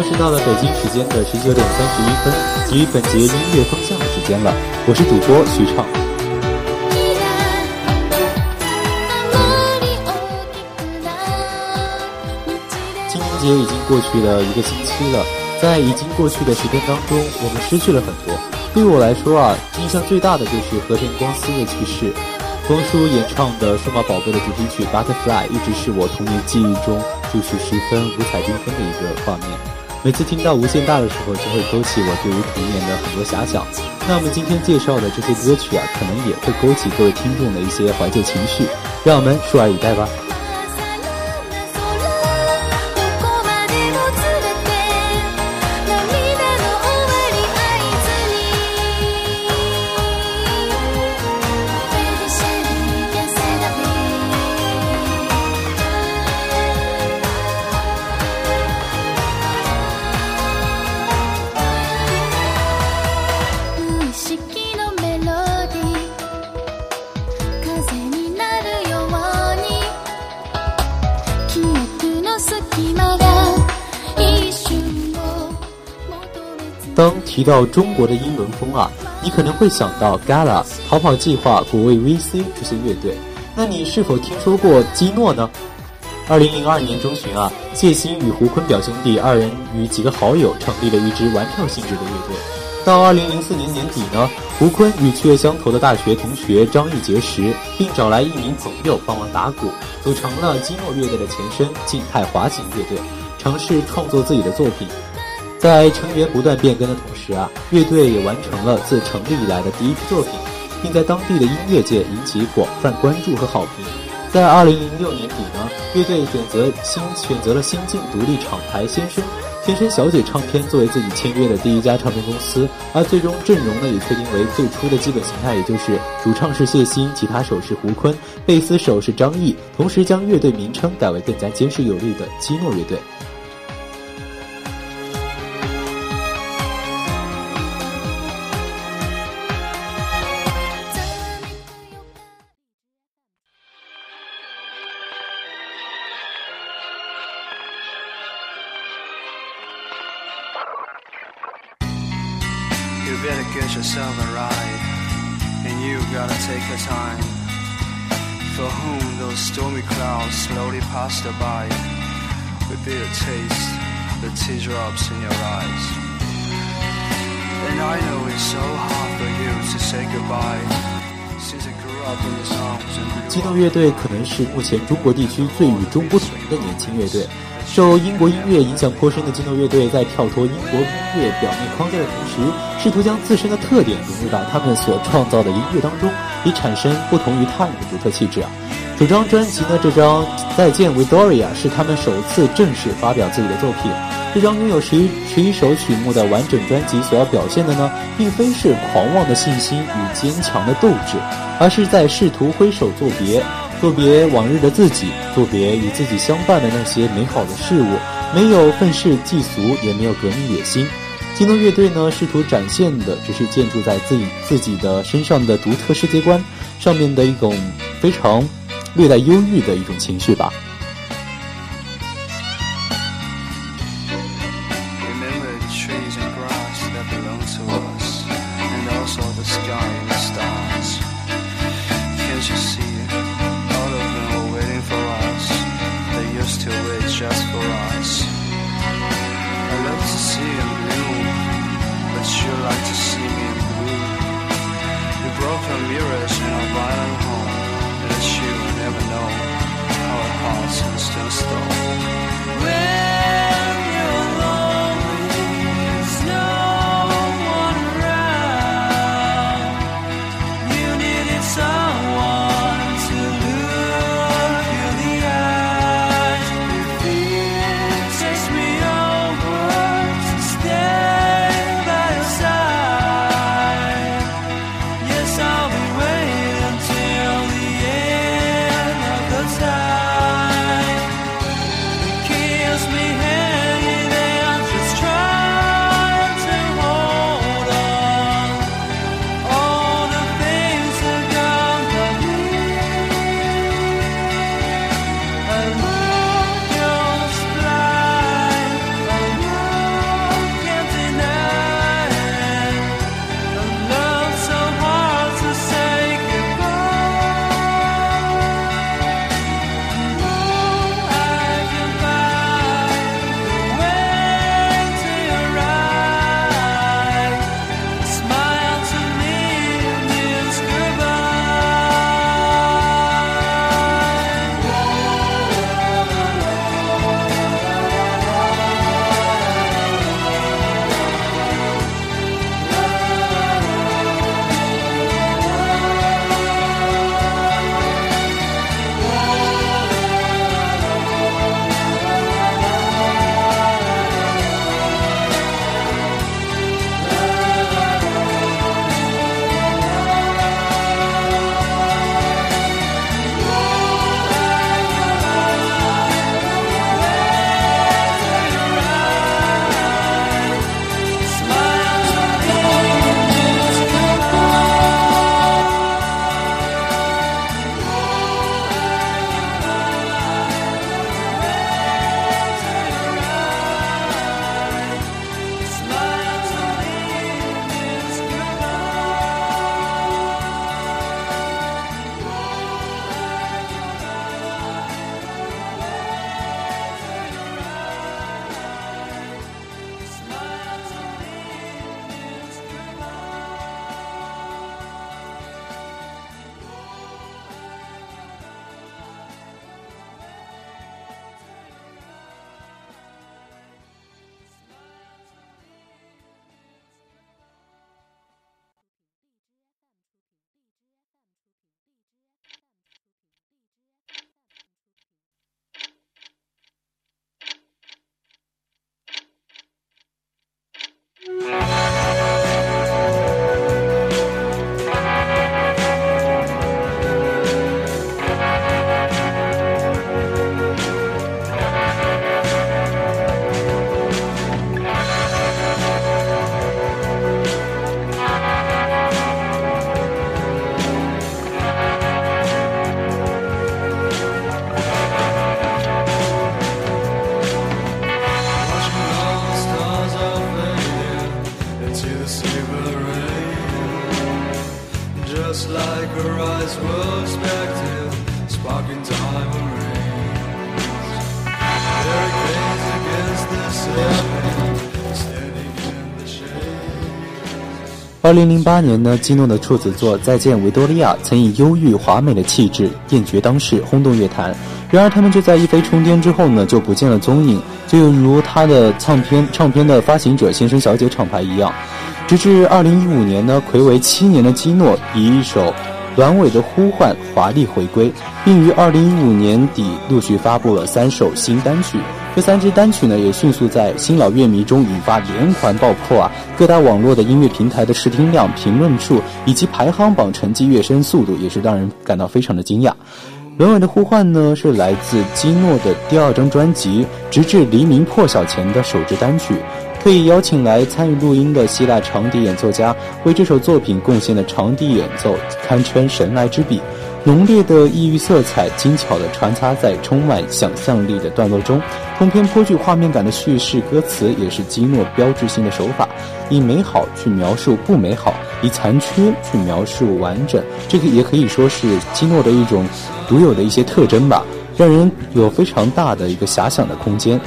又是到了北京时间的十九点三十一分，给予本节音乐风向的时间了。我是主播徐畅。清明节已经过去了一个星期了，在已经过去的时间当中，我们失去了很多。对我来说啊，印象最大的就是和田光司的去世。光叔演唱的《数码宝贝》的主题曲《Butterfly》一直是我童年记忆中就是十分五彩缤纷的一个画面。每次听到无限大的时候，就会勾起我对于童年的很多遐想。那我们今天介绍的这些歌曲啊，可能也会勾起各位听众的一些怀旧情绪。让我们拭目以待吧。提到中国的英伦风啊，你可能会想到 Gala、逃跑计划、果味 VC 这些乐队。那你是否听说过基诺呢？二零零二年中旬啊，谢欣与胡坤表兄弟二人与几个好友成立了一支玩票性质的乐队。到二零零四年年底呢，胡坤与趣味相投的大学同学张毅结识，并找来一名朋友帮忙打鼓，组成了基诺乐队的前身静态滑行乐队，尝试创作自己的作品。在成员不断变更的同时啊，乐队也完成了自成立以来的第一批作品，并在当地的音乐界引起广泛关注和好评。在二零零六年底呢，乐队选择新选择了新晋独立厂牌先生先生小姐唱片作为自己签约的第一家唱片公司，而最终阵容呢也确定为最初的基本形态，也就是主唱是谢欣，吉他手是胡坤，贝斯手是张毅，同时将乐队名称改为更加坚实有力的基诺乐队。激动乐队可能是目前中国地区最与众不同的年轻乐队。受英国音乐影响颇深的基诺乐队，在跳脱英国音乐表面框架的同时，试图将自身的特点融入到他们所创造的音乐当中，以产生不同于他人的独特气质啊。首张专辑呢，这张《再见 Victoria》是他们首次正式发表自己的作品。这张拥有十一十一首曲目的完整专辑所要表现的呢，并非是狂妄的信心与坚强的斗志，而是在试图挥手作别。作别往日的自己，作别与自己相伴的那些美好的事物，没有愤世嫉俗，也没有革命野心。京东乐队呢，试图展现的只是建筑在自己自己的身上的独特世界观上面的一种非常略带忧郁的一种情绪吧。二零零八年呢，基诺的处子作《再见维多利亚》曾以忧郁华美的气质艳绝当时，轰动乐坛。然而，他们就在一飞冲天之后呢，就不见了踪影，就如他的唱片唱片的发行者先生小姐厂牌一样。直至二零一五年呢，魁违七年的基诺以一首《短尾的呼唤》华丽回归，并于二零一五年底陆续发布了三首新单曲。这三支单曲呢，也迅速在新老乐迷中引发连环爆破啊！各大网络的音乐平台的试听量、评论数以及排行榜成绩跃升速度，也是让人感到非常的惊讶。《软尾的呼唤》呢，是来自基诺的第二张专辑《直至黎明破晓前》的首支单曲，特意邀请来参与录音的希腊长笛演奏家为这首作品贡献的长笛演奏，堪称神来之笔。浓烈的异域色彩，精巧地穿插在充满想象力的段落中，通篇颇具画面感的叙事歌词也是基诺标志性的手法，以美好去描述不美好，以残缺去描述完整，这个也可以说是基诺的一种独有的一些特征吧，让人有非常大的一个遐想的空间。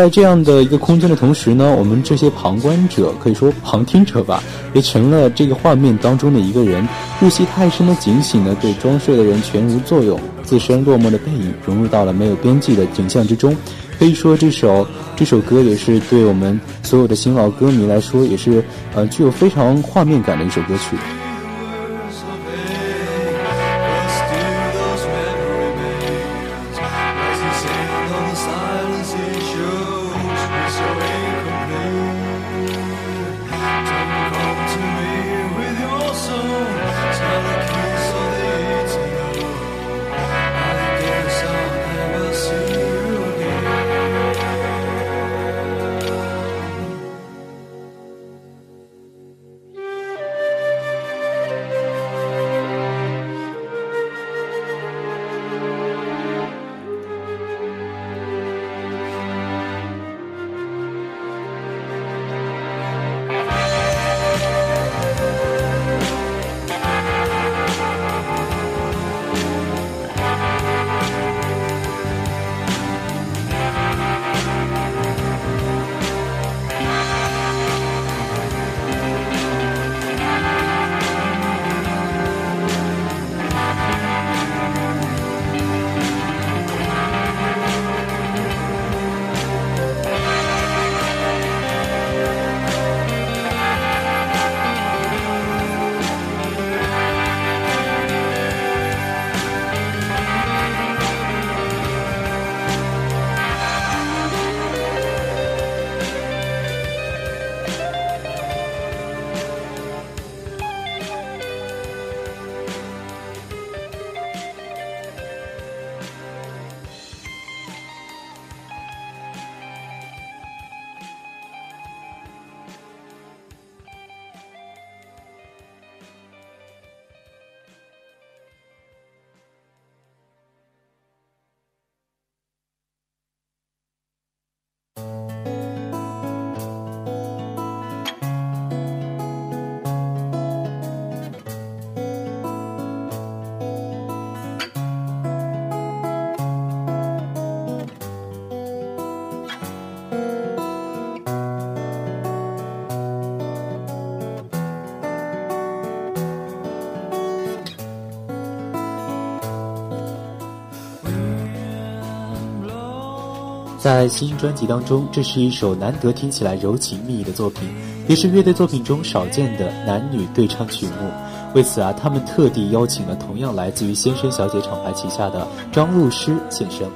在这样的一个空间的同时呢，我们这些旁观者可以说旁听者吧，也成了这个画面当中的一个人，入戏太深的警醒呢，对装睡的人全无作用，自身落寞的背影融入到了没有边际的景象之中。可以说，这首这首歌也是对我们所有的新老歌迷来说，也是呃具有非常画面感的一首歌曲。在新专辑当中，这是一首难得听起来柔情蜜意的作品，也是乐队作品中少见的男女对唱曲目。为此啊，他们特地邀请了同样来自于先生小姐厂牌旗下的张露诗先生。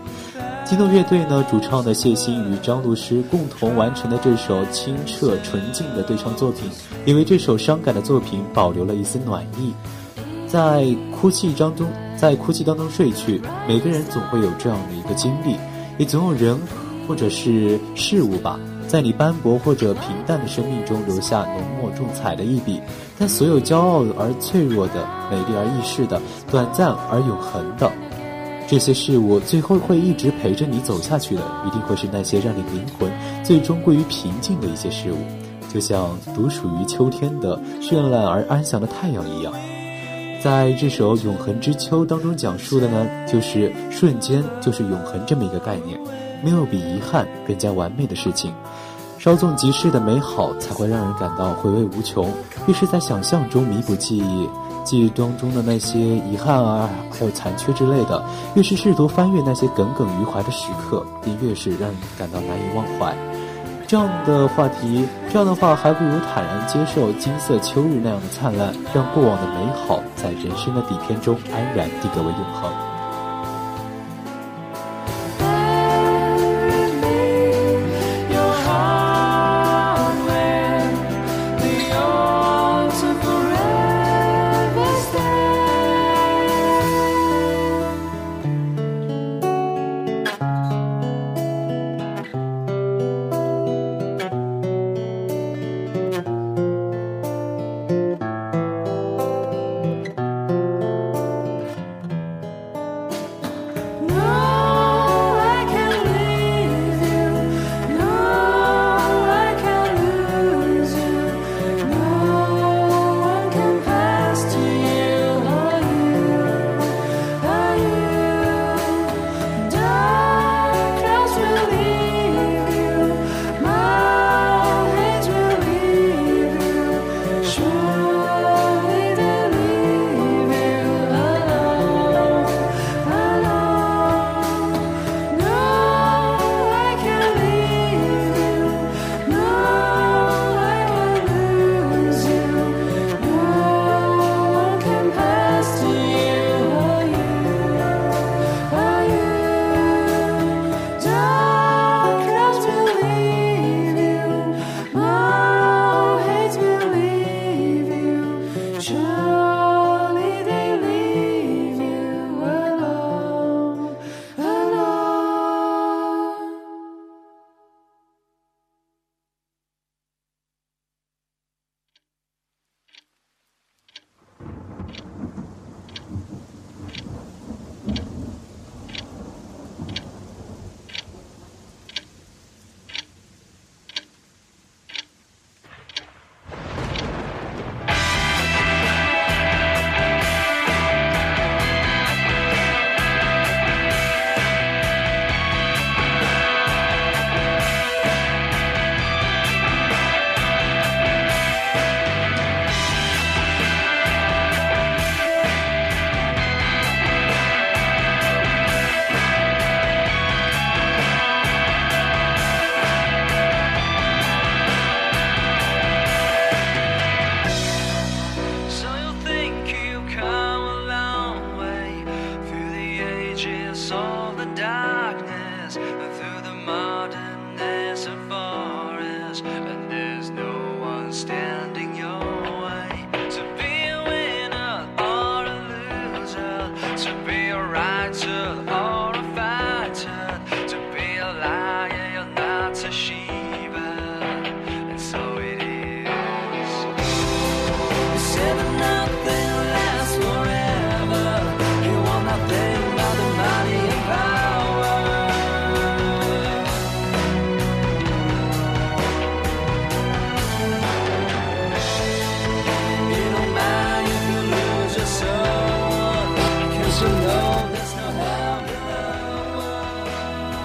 激动乐队呢，主唱的谢欣与张露诗共同完成的这首清澈纯净的对唱作品，也为这首伤感的作品保留了一丝暖意。在哭泣当中，在哭泣当中睡去，每个人总会有这样的一个经历。也总有人，或者是事物吧，在你斑驳或者平淡的生命中留下浓墨重彩的一笔。但所有骄傲而脆弱的、美丽而易逝的、短暂而永恒的这些事物，最后会一直陪着你走下去的，一定会是那些让你灵魂最终归于平静的一些事物，就像独属于秋天的绚烂而安详的太阳一样。在这首《永恒之秋》当中讲述的呢，就是瞬间就是永恒这么一个概念，没有比遗憾更加完美的事情。稍纵即逝的美好才会让人感到回味无穷。越是在想象中弥补记忆，记忆当中的那些遗憾啊，还有残缺之类的，越是试图翻阅那些耿耿于怀的时刻，便越是让人感到难以忘怀。这样的话题，这样的话，还不如坦然接受金色秋日那样的灿烂，让过往的美好在人生的底片中安然地格为永恒。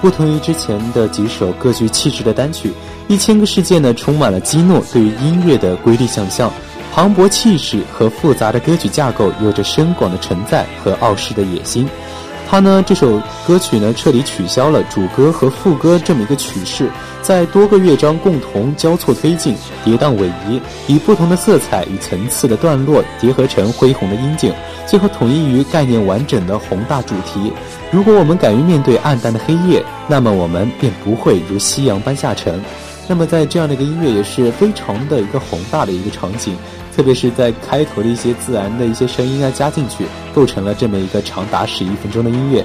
不同于之前的几首各具气质的单曲，《一千个世界》呢充满了基诺对于音乐的瑰丽想象，磅礴气势和复杂的歌曲架构有着深广的承载和傲视的野心。他呢这首歌曲呢彻底取消了主歌和副歌这么一个曲式，在多个乐章共同交错推进、跌宕逶迤，以不同的色彩与层次的段落叠合成恢宏的音景，最后统一于概念完整的宏大主题。如果我们敢于面对暗淡的黑夜，那么我们便不会如夕阳般下沉。那么在这样的一个音乐也是非常的一个宏大的一个场景，特别是在开头的一些自然的一些声音啊加进去，构成了这么一个长达十一分钟的音乐。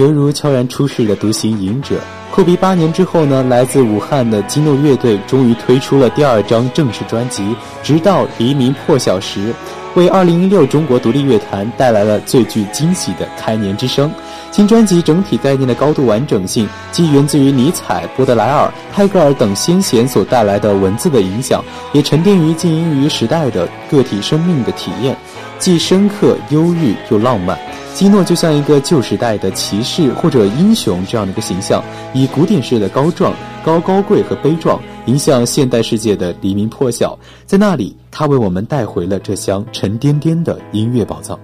犹如悄然出世的独行隐者。阔别八年之后呢，来自武汉的基诺乐队终于推出了第二张正式专辑《直到黎明破晓时》，为2016中国独立乐坛带来了最具惊喜的开年之声。新专辑整体概念的高度完整性，既源自于尼采、波德莱尔、泰戈尔等先贤所带来的文字的影响，也沉淀于浸淫于时代的个体生命的体验，既深刻、忧郁又浪漫。基诺就像一个旧时代的骑士或者英雄这样的一个形象，以古典式的高壮、高高贵和悲壮，迎向现代世界的黎明破晓。在那里，他为我们带回了这箱沉甸甸的音乐宝藏。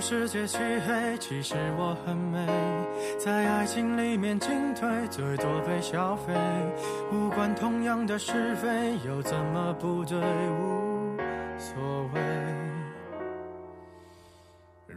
世界漆黑，其实我很美，在爱情里面进退，最多被消费。无关同样的是非，又怎么不对？无所谓。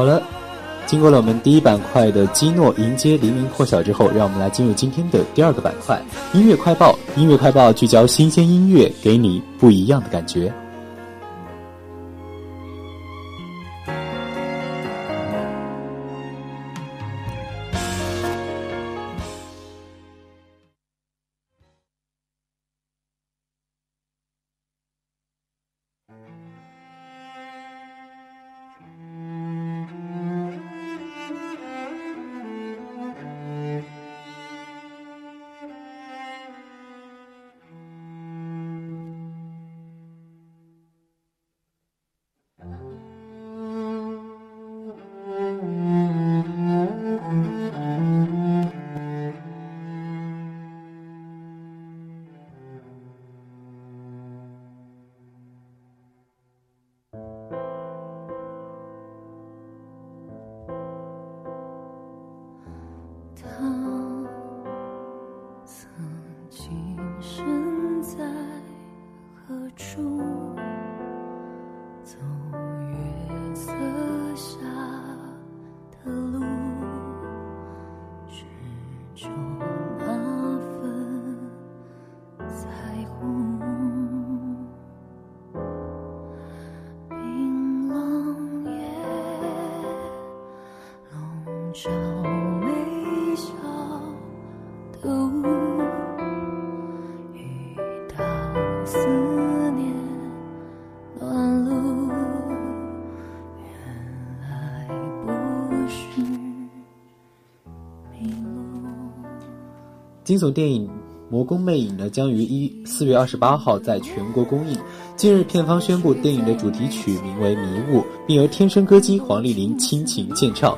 好了，经过了我们第一板块的基诺迎接黎明破晓之后，让我们来进入今天的第二个板块——音乐快报。音乐快报聚焦新鲜音乐，给你不一样的感觉。惊悚电影《魔宫魅影》呢，将于一四月二十八号在全国公映。近日，片方宣布电影的主题曲名为《迷雾》，并由天生歌姬黄丽玲倾情献唱。《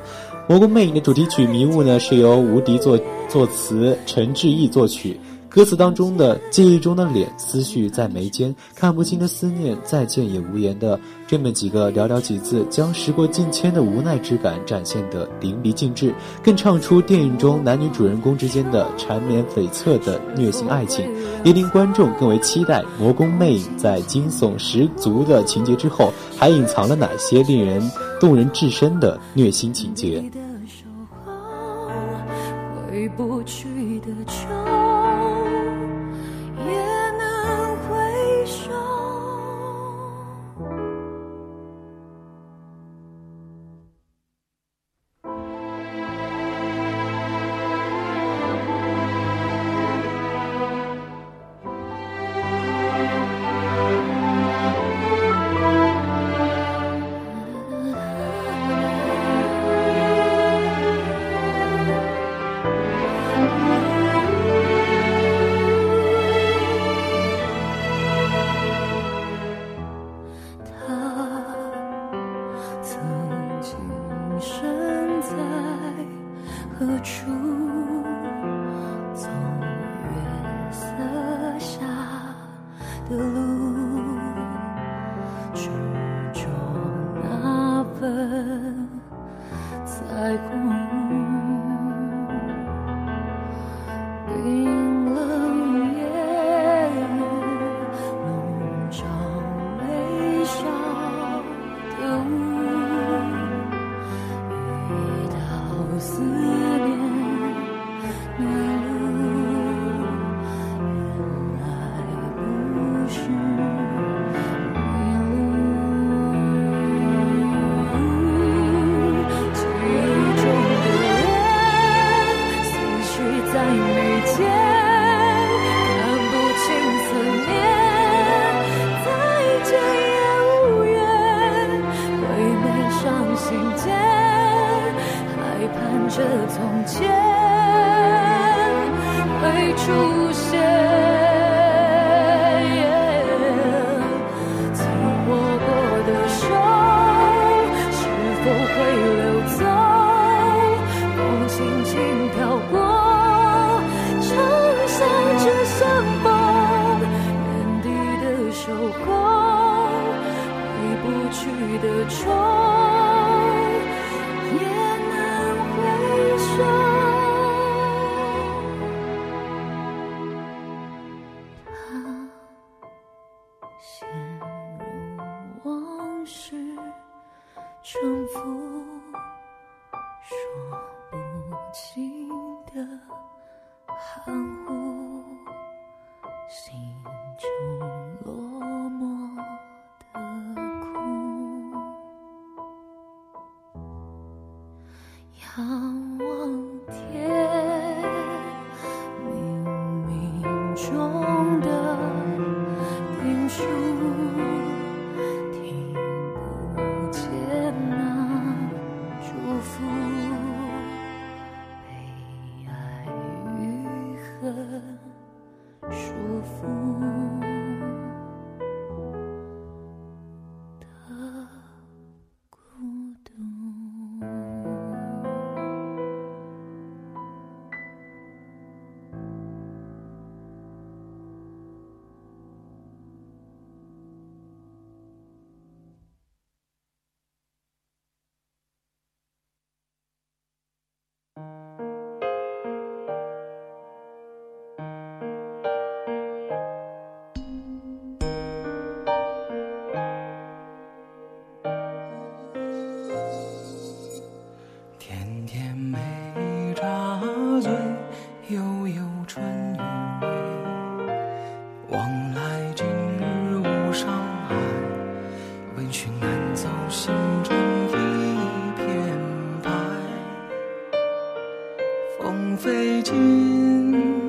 魔宫魅影》的主题曲《迷雾》呢，是由吴迪作作词，陈志毅作曲。歌词当中的记忆中的脸，思绪在眉间，看不清的思念，再见也无言的这么几个寥寥几字，将时过境迁的无奈之感展现得淋漓尽致，更唱出电影中男女主人公之间的缠绵悱恻的虐心爱情，也令观众更为期待《魔宫魅影》在惊悚十足的情节之后，还隐藏了哪些令人动人至深的虐心情节。回不去的重复风飞尽。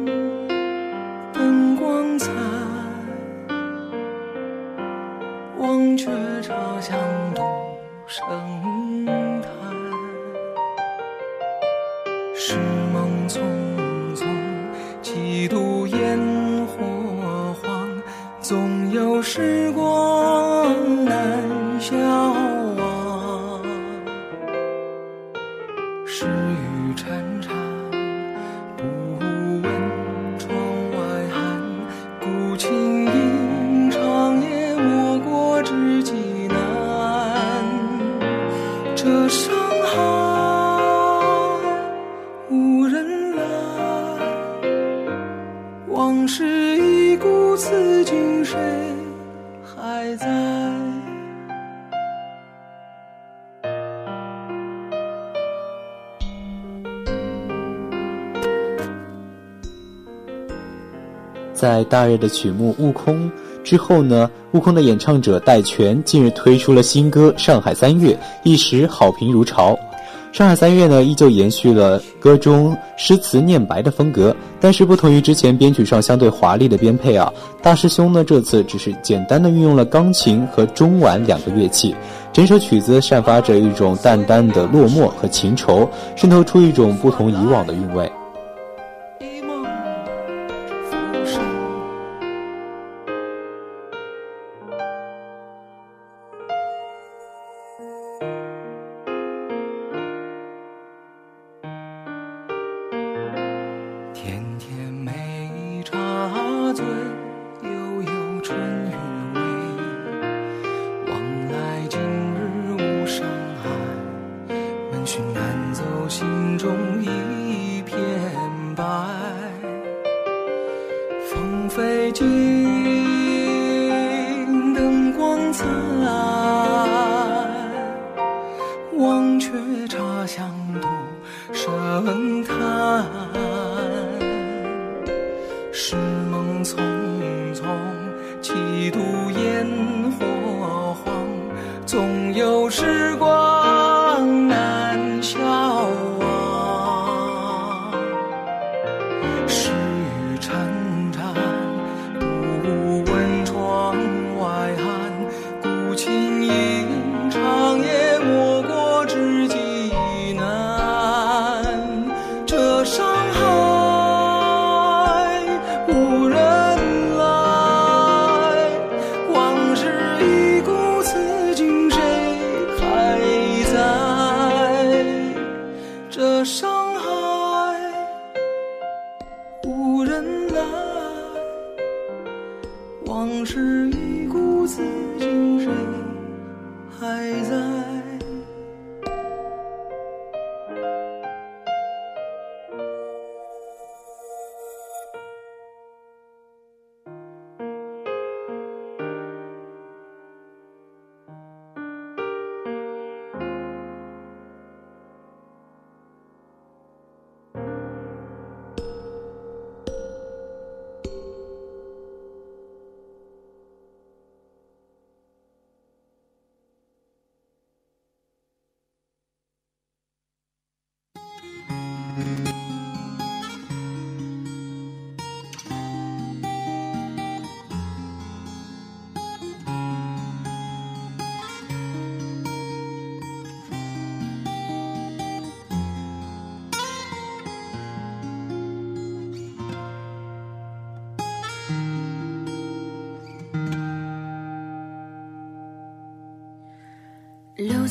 在大热的曲目《悟空》之后呢，《悟空》的演唱者戴荃近日推出了新歌《上海三月》，一时好评如潮。《上海三月》呢，依旧延续了歌中诗词念白的风格，但是不同于之前编曲上相对华丽的编配啊，大师兄呢这次只是简单的运用了钢琴和中阮两个乐器，整首曲子散发着一种淡淡的落寞和情愁，渗透出一种不同以往的韵味。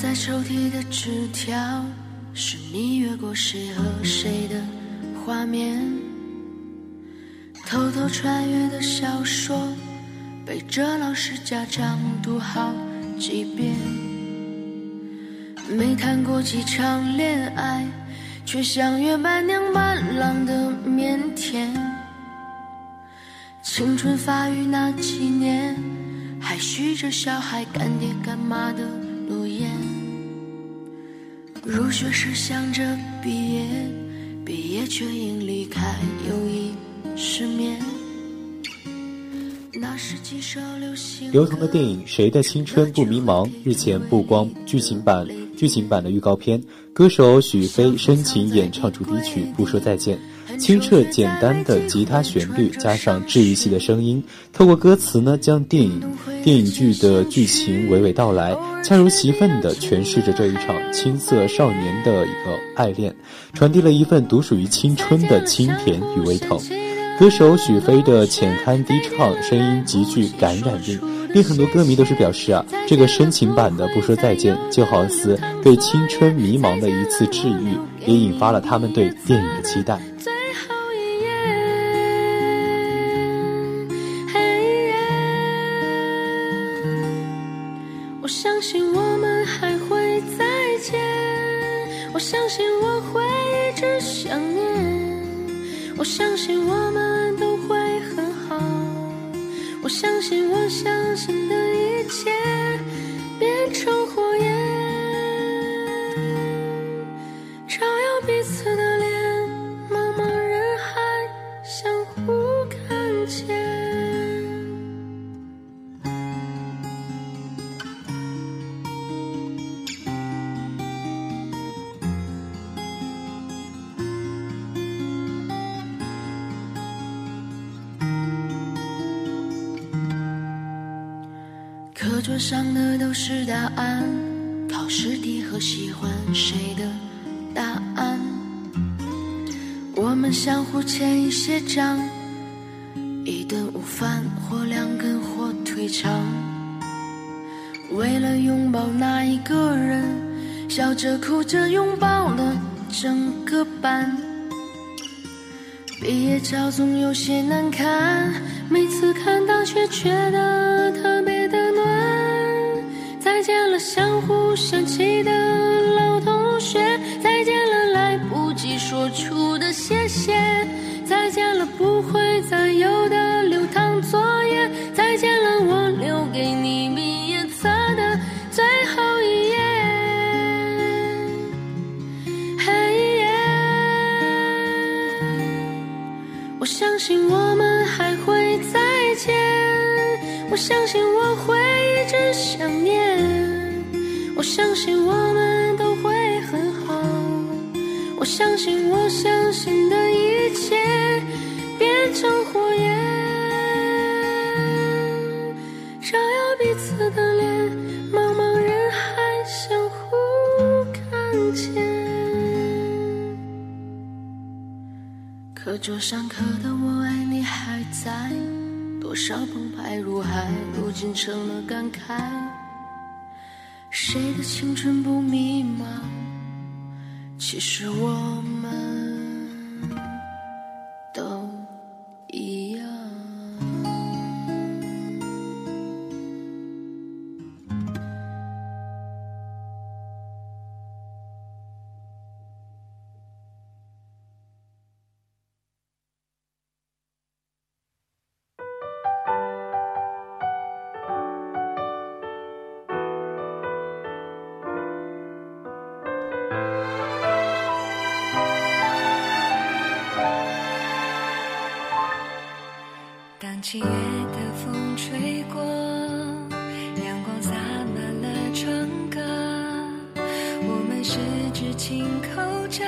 在抽屉的纸条，是你越过谁和谁的画面。偷偷穿越的小说，背着老师家长读好几遍。没谈过几场恋爱，却像约伴娘伴郎的腼腆。青春发育那几年，还许着小孩干爹干妈的。入学时想着毕业，毕业却因离开友谊失眠。那是几首流行。刘同的电影《谁的青春不迷茫》日前曝光剧情版。剧情版的预告片，歌手许飞深情演唱主题曲《不说再见》，清澈简单的吉他旋律加上治愈系的声音，透过歌词呢，将电影电影剧的剧情娓娓道来，恰如其分地诠释着这一场青涩少年的一个爱恋，传递了一份独属于青春的清甜与微疼。歌手许飞的浅堪低唱，声音极具感染力。令很多歌迷都是表示啊，这个深情版的《不说再见》就好似对青春迷茫的一次治愈，也引发了他们对电影的期待。我相信我们都会很好，我相信我相。信的一切欢谁的答案。我们相互欠一些账，一顿午饭或两根火腿肠。为了拥抱那一个人，笑着哭着拥抱了整个班。毕业照总有些难看，每次看到却觉得特别。再见了，相互想起的老同学；再见了，来不及说出的谢谢；再见了，不会再有的流淌作业；再见了，我留给你毕业册的最后一页。嘿耶，我相信我们还会再见，我相信我会一直想念。相信我们都会很好，我相信我相信的一切变成火焰，照耀彼此的脸，茫茫人海相互看见。课桌上刻的我爱你还在，多少澎湃如海，如今成了感慨。谁的青春不迷茫？其实我们七月的风吹过，阳光洒满了窗格，我们十指紧扣着，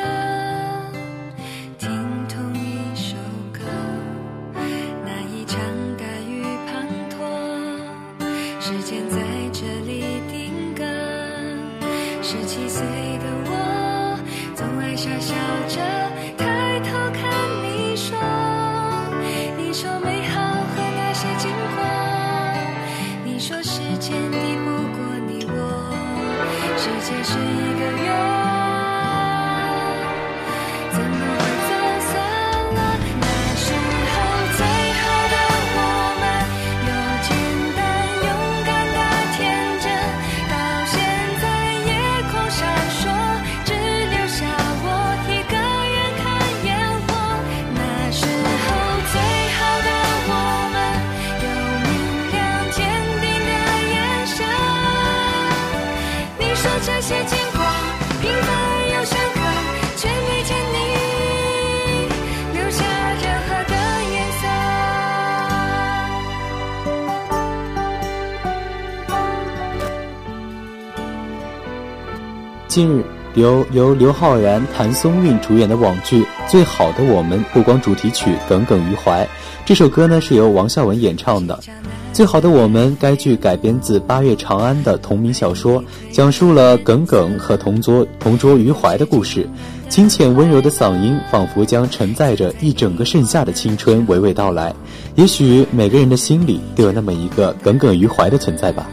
近日，由由刘昊然、谭松韵主演的网剧《最好的我们》曝光主题曲《耿耿于怀》。这首歌呢是由王孝文演唱的。《最好的我们》该剧改编自八月长安的同名小说，讲述了耿耿和同桌同桌于怀的故事。清浅温柔的嗓音，仿佛将承载着一整个盛夏的青春娓娓道来。也许每个人的心里都有那么一个耿耿于怀的存在吧。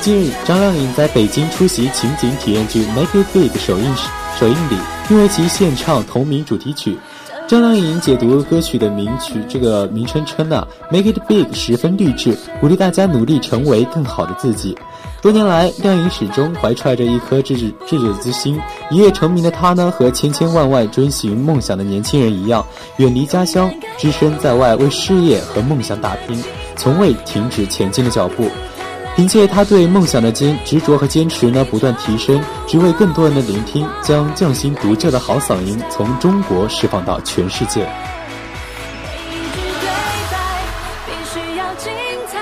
近日，张靓颖在北京出席情景体验剧《Make It Big》首映时，首映礼，并为其献唱同名主题曲。张靓颖解读歌曲的名曲这个名称称啊，Make It Big 十分励志，鼓励大家努力成为更好的自己。多年来，靓颖始终怀揣着一颗智智智者之心。一夜成名的她呢，和千千万万追寻梦想的年轻人一样，远离家乡，只身在外为事业和梦想打拼，从未停止前进的脚步。凭借他对梦想的坚执着和坚持呢，不断提升，只为更多人的聆听，将匠心独特的好嗓音从中国释放到全世界。每一句对白必须要精彩，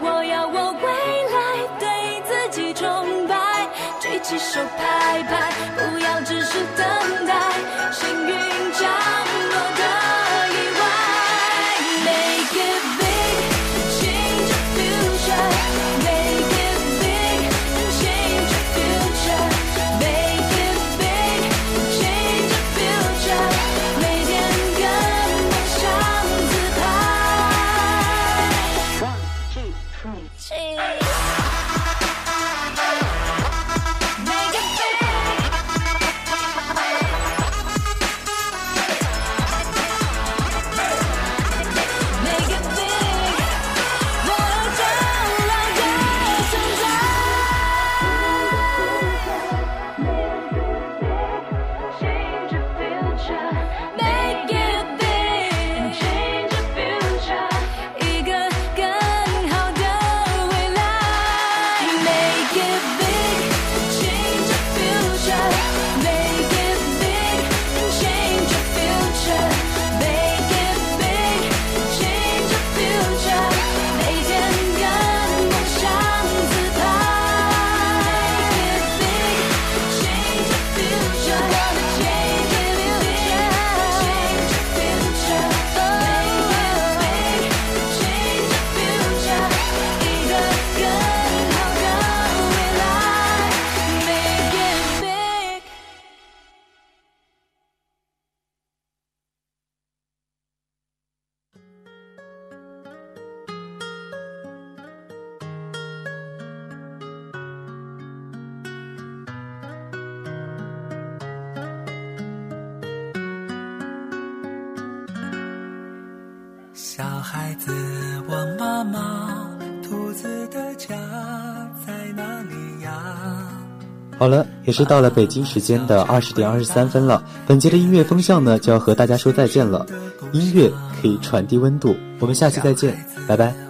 我要我未来对自己崇拜，举起手拍，好了，也是到了北京时间的二十点二十三分了。本节的音乐风向呢，就要和大家说再见了。音乐可以传递温度，我们下期再见，拜拜。